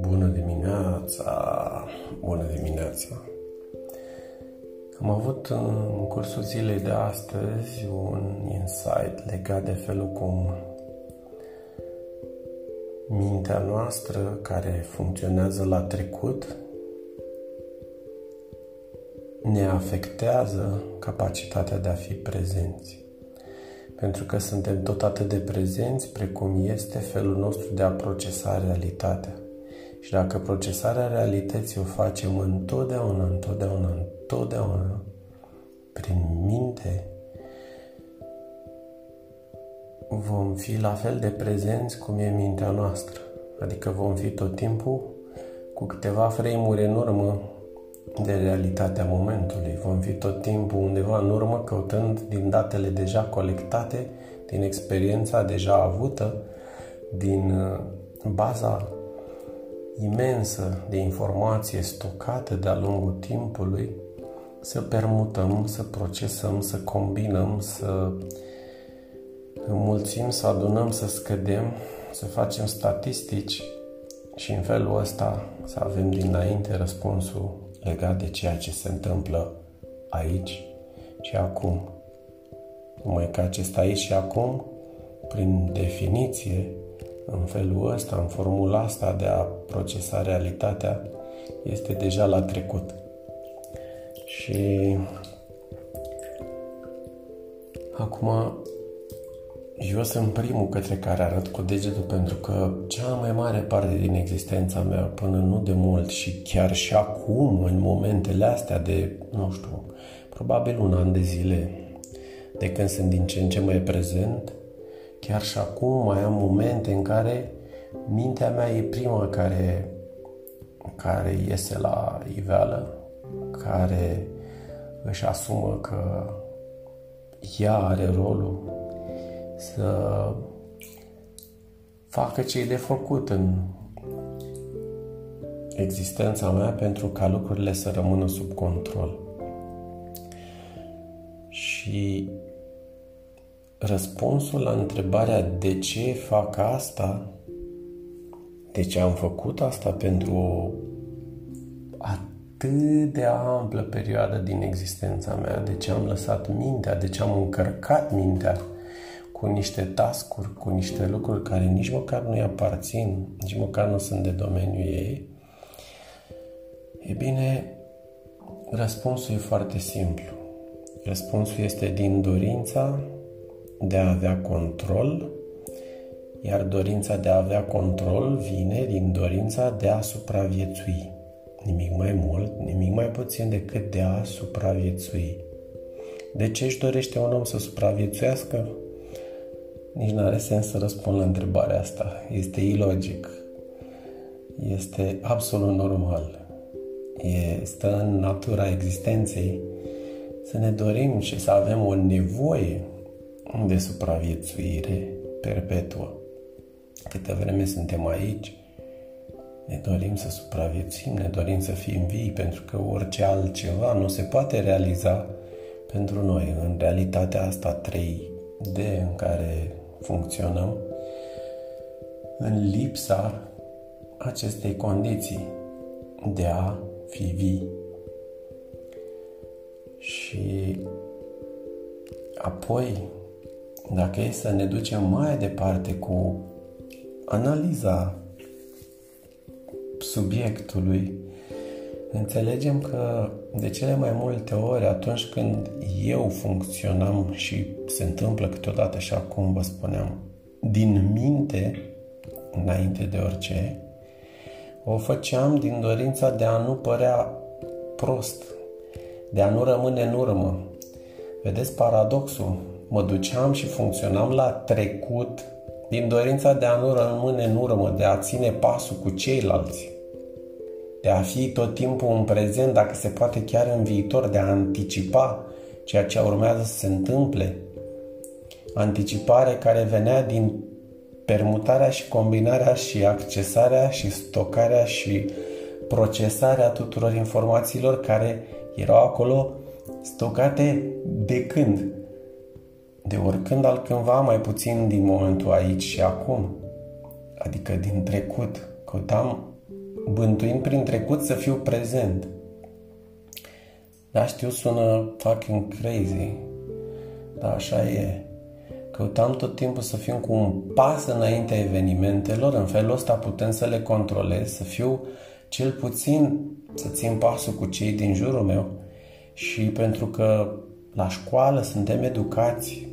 Bună dimineața! Bună dimineața! Am avut în cursul zilei de astăzi un insight legat de felul cum mintea noastră care funcționează la trecut ne afectează capacitatea de a fi prezenți. Pentru că suntem tot atât de prezenți precum este felul nostru de a procesa realitatea. Și dacă procesarea realității o facem întotdeauna, întotdeauna, întotdeauna, prin minte, vom fi la fel de prezenți cum e mintea noastră. Adică vom fi tot timpul cu câteva frame în urmă de realitatea momentului. Vom fi tot timpul undeva în urmă căutând din datele deja colectate, din experiența deja avută, din uh, baza imensă de informație stocată de-a lungul timpului, să permutăm, să procesăm, să combinăm, să înmulțim, să adunăm, să scădem, să facem statistici și în felul ăsta să avem dinainte răspunsul legat de ceea ce se întâmplă aici și acum. Numai că acest aici și acum, prin definiție, în felul ăsta, în formula asta de a procesa realitatea, este deja la trecut. Și acum eu sunt primul către care arăt cu degetul pentru că cea mai mare parte din existența mea până nu de mult și chiar și acum, în momentele astea de, nu știu, probabil un an de zile de când sunt din ce în ce mai prezent, chiar și acum mai am momente în care mintea mea e prima care, care iese la iveală, care își asumă că ea are rolul să facă ce e de făcut în existența mea pentru ca lucrurile să rămână sub control. Și răspunsul la întrebarea de ce fac asta, de ce am făcut asta pentru o atât de amplă perioadă din existența mea, de ce am lăsat mintea, de ce am încărcat mintea cu niște tascuri, cu niște lucruri care nici măcar nu-i aparțin, nici măcar nu sunt de domeniul ei, e bine, răspunsul e foarte simplu. Răspunsul este din dorința de a avea control, iar dorința de a avea control vine din dorința de a supraviețui. Nimic mai mult, nimic mai puțin decât de a supraviețui. De ce își dorește un om să supraviețuiască? Nici nu are sens să răspund la întrebarea asta. Este ilogic. Este absolut normal. Este în natura existenței să ne dorim și să avem o nevoie de supraviețuire perpetuă. Câte vreme suntem aici, ne dorim să supraviețuim, ne dorim să fim vii, pentru că orice altceva nu se poate realiza pentru noi în realitatea asta 3D în care funcționăm în lipsa acestei condiții de a fi vii. Și apoi, dacă e să ne ducem mai departe cu analiza subiectului, înțelegem că de cele mai multe ori atunci când eu funcționam și se întâmplă câteodată așa cum vă spuneam, din minte, înainte de orice, o făceam din dorința de a nu părea prost, de a nu rămâne în urmă. Vedeți paradoxul? Mă duceam și funcționam la trecut din dorința de a nu rămâne în urmă, de a ține pasul cu ceilalți de a fi tot timpul în prezent, dacă se poate chiar în viitor, de a anticipa ceea ce urmează să se întâmple. Anticipare care venea din permutarea și combinarea și accesarea și stocarea și procesarea tuturor informațiilor care erau acolo stocate de când? de oricând altcândva, mai puțin din momentul aici și acum, adică din trecut. Căutam, bântuind prin trecut, să fiu prezent. Da, știu, sună fucking crazy, dar așa e. Căutam tot timpul să fiu cu un pas înaintea evenimentelor, în felul ăsta putem să le controlez, să fiu cel puțin să țin pasul cu cei din jurul meu și pentru că la școală suntem educați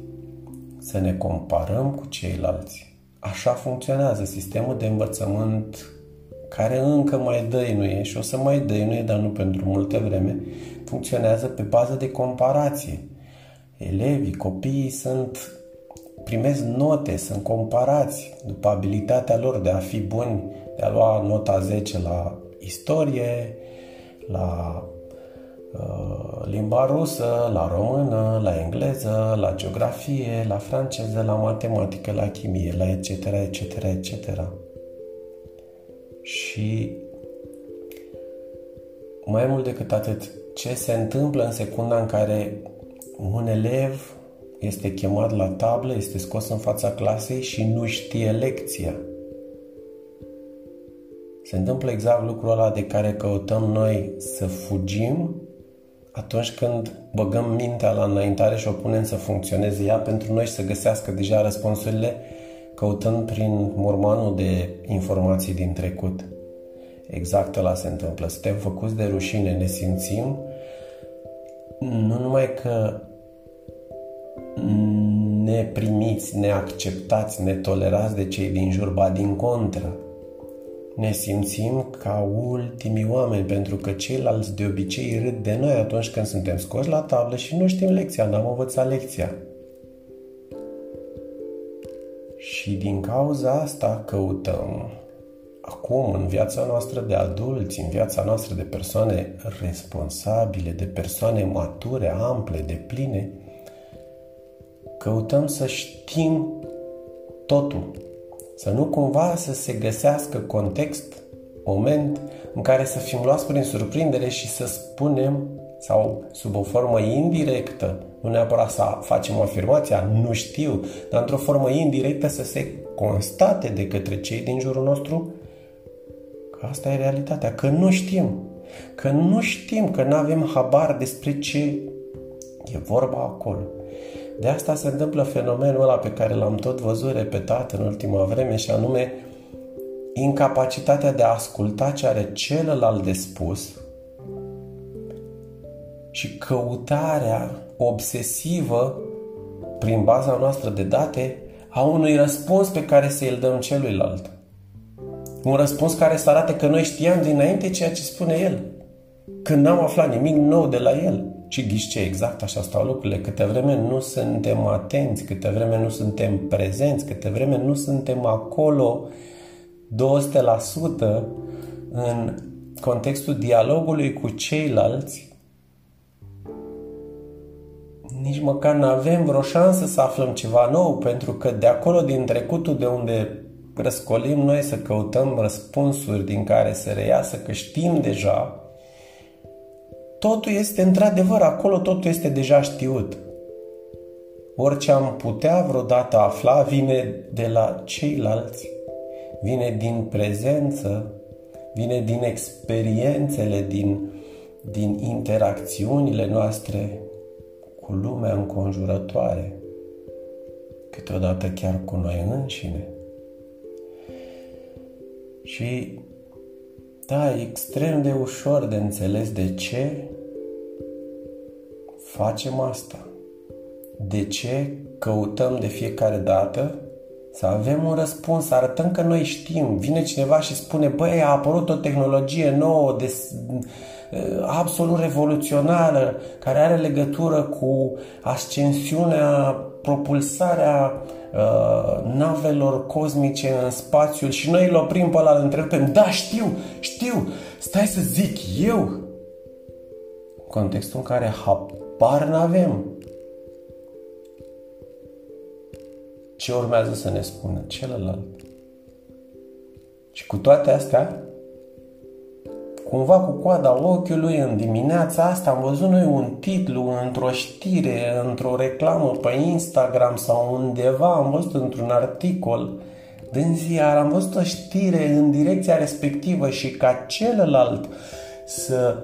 să ne comparăm cu ceilalți. Așa funcționează sistemul de învățământ care încă mai dăinuie și o să mai dăinuie, dar nu pentru multe vreme, funcționează pe bază de comparație. Elevii, copiii sunt primesc note, sunt comparați după abilitatea lor de a fi buni, de a lua nota 10 la istorie, la uh, limba rusă, la română, la engleză, la geografie, la franceză, la matematică, la chimie, la etc., etc., etc. Și mai mult decât atât, ce se întâmplă în secunda în care un elev este chemat la tablă, este scos în fața clasei și nu știe lecția. Se întâmplă exact lucrul ăla de care căutăm noi să fugim atunci când băgăm mintea la înaintare și o punem să funcționeze ea pentru noi și să găsească deja răspunsurile căutând prin mormanul de informații din trecut. Exact ăla se întâmplă. Suntem făcuți de rușine, ne simțim nu numai că neprimiți, neacceptați, netolerați de cei din jur, ba din contră. Ne simțim ca ultimii oameni, pentru că ceilalți de obicei râd de noi atunci când suntem scoși la tablă și nu știm lecția, n-am învățat lecția. Și din cauza asta căutăm acum în viața noastră de adulți, în viața noastră de persoane responsabile, de persoane mature, ample, de pline, căutăm să știm totul. Să nu cumva să se găsească context, moment în care să fim luați prin surprindere și să spunem sau sub o formă indirectă, nu neapărat să facem afirmația, nu știu, dar într-o formă indirectă să se constate de către cei din jurul nostru că asta e realitatea, că nu știm, că nu știm, că nu avem habar despre ce e vorba acolo. De asta se întâmplă fenomenul ăla pe care l-am tot văzut repetat în ultima vreme și anume incapacitatea de a asculta ce are celălalt de spus și căutarea obsesivă prin baza noastră de date a unui răspuns pe care să îl dăm celuilalt. Un răspuns care să arate că noi știam dinainte ceea ce spune el. Când n-am aflat nimic nou de la el. Și ghiși ce, exact așa stau lucrurile. Câte vreme nu suntem atenți, câte vreme nu suntem prezenți, câte vreme nu suntem acolo 200% în contextul dialogului cu ceilalți, nici măcar nu avem vreo șansă să aflăm ceva nou, pentru că de acolo, din trecutul de unde răscolim noi să căutăm răspunsuri din care să reiasă că știm deja, totul este într-adevăr acolo, totul este deja știut. Orice am putea vreodată afla vine de la ceilalți, vine din prezență, vine din experiențele, din, din interacțiunile noastre cu lumea înconjurătoare, câteodată chiar cu noi înșine. Și da, e extrem de ușor de înțeles de ce facem asta. De ce căutăm de fiecare dată să avem un răspuns, să arătăm că noi știm. Vine cineva și spune, băi, a apărut o tehnologie nouă, de, uh, absolut revoluționară, care are legătură cu ascensiunea, propulsarea uh, navelor cosmice în spațiu și noi îl oprim pe ăla, îl întrebăm, da, știu, știu, stai să zic eu. Contextul în care habar n-avem. Ce urmează să ne spună celălalt? Și cu toate astea, cumva cu coada ochiului în dimineața asta am văzut noi un titlu într-o știre, într-o reclamă pe Instagram sau undeva, am văzut într-un articol din ziar, am văzut o știre în direcția respectivă și ca celălalt să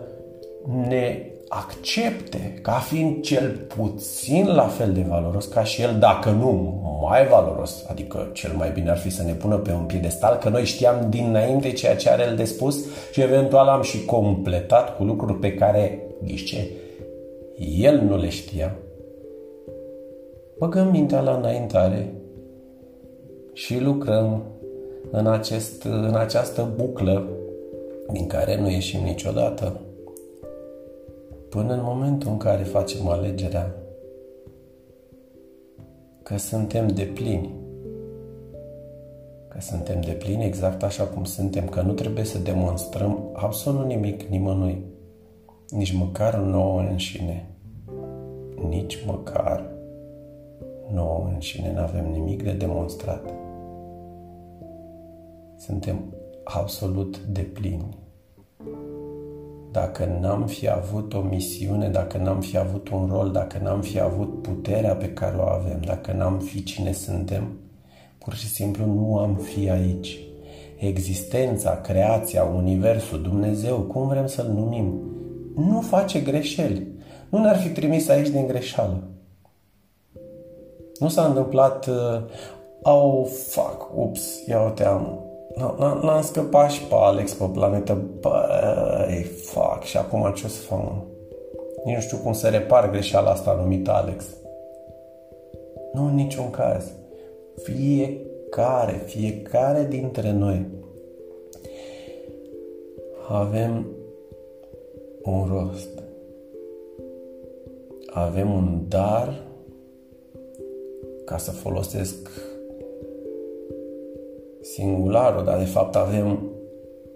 ne accepte ca fiind cel puțin la fel de valoros ca și el, dacă nu mai valoros, adică cel mai bine ar fi să ne pună pe un piedestal, că noi știam dinainte ceea ce are el de spus și eventual am și completat cu lucruri pe care, ghiște, el nu le știa. Băgăm mintea la înaintare și lucrăm în, acest, în această buclă din care nu ieșim niciodată. Până în momentul în care facem alegerea că suntem de plini, că suntem de plini exact așa cum suntem, că nu trebuie să demonstrăm absolut nimic nimănui, nici măcar nouă înșine, nici măcar nouă înșine, nu avem nimic de demonstrat. Suntem absolut de plini dacă n-am fi avut o misiune, dacă n-am fi avut un rol, dacă n-am fi avut puterea pe care o avem, dacă n-am fi cine suntem, pur și simplu nu am fi aici. Existența, creația, Universul, Dumnezeu, cum vrem să-L numim, nu face greșeli. Nu ne-ar fi trimis aici din greșeală. Nu s-a întâmplat, uh, oh, fuck, ups, ia te am, N-am scăpat și pe Alex pe planetă. Băi, fac, și acum ce o să fac? Nici nu știu cum să repar greșeala asta numită Alex. Nu în niciun caz. Fiecare, fiecare dintre noi avem un rost. Avem un dar ca să folosesc singularul, dar de fapt avem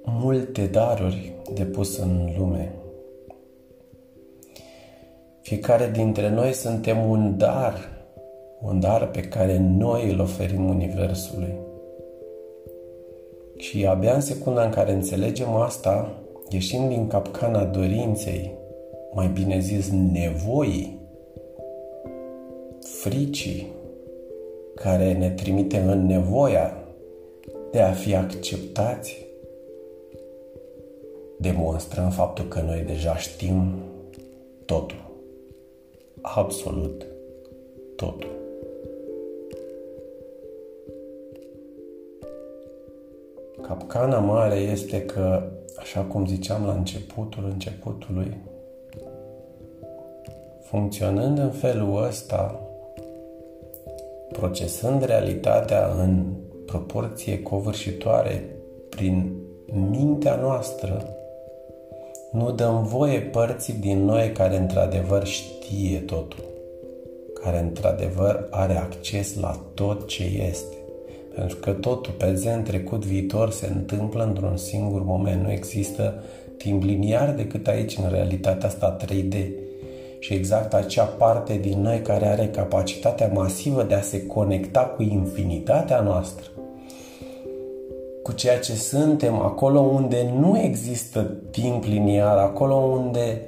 multe daruri de pus în lume. Fiecare dintre noi suntem un dar, un dar pe care noi îl oferim Universului. Și abia în secunda în care înțelegem asta, ieșim din capcana dorinței, mai bine zis nevoii, fricii, care ne trimite în nevoia de a fi acceptați, demonstrăm faptul că noi deja știm totul. Absolut totul. Capcana mare este că, așa cum ziceam la începutul începutului, funcționând în felul ăsta, procesând realitatea în proporție covârșitoare prin mintea noastră, nu dăm voie părții din noi care într-adevăr știe totul, care într-adevăr are acces la tot ce este. Pentru că totul, prezent, trecut, viitor, se întâmplă într-un singur moment. Nu există timp liniar decât aici, în realitatea asta 3D. Și exact acea parte din noi care are capacitatea masivă de a se conecta cu infinitatea noastră, cu ceea ce suntem, acolo unde nu există timp liniar, acolo unde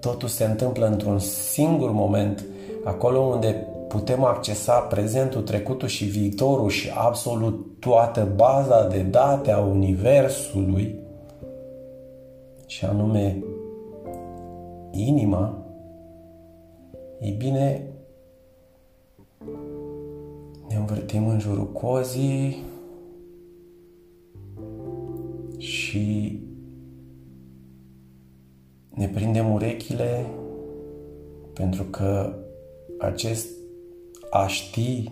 totul se întâmplă într-un singur moment, acolo unde putem accesa prezentul, trecutul și viitorul și absolut toată baza de date a Universului, și anume inima, ei bine, ne învârtim în jurul cozii, și ne prindem urechile pentru că acest a ști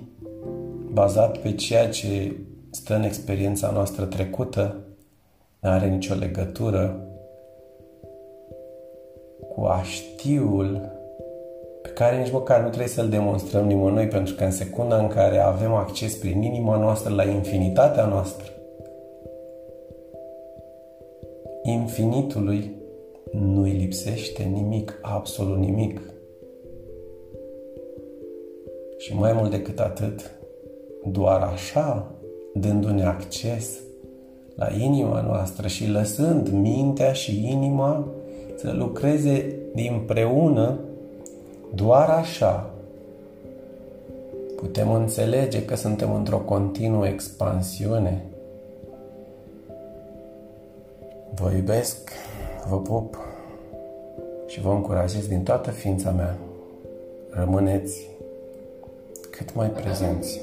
bazat pe ceea ce stă în experiența noastră trecută nu are nicio legătură cu a știul pe care nici măcar nu trebuie să-l demonstrăm nimănui, pentru că în secunda în care avem acces prin inima noastră la infinitatea noastră, infinitului nu îi lipsește nimic, absolut nimic. Și mai mult decât atât, doar așa, dându-ne acces la inima noastră și lăsând mintea și inima să lucreze împreună, doar așa putem înțelege că suntem într-o continuă expansiune. Vă iubesc, vă pup și vă încurajez din toată ființa mea. Rămâneți cât mai prezenți.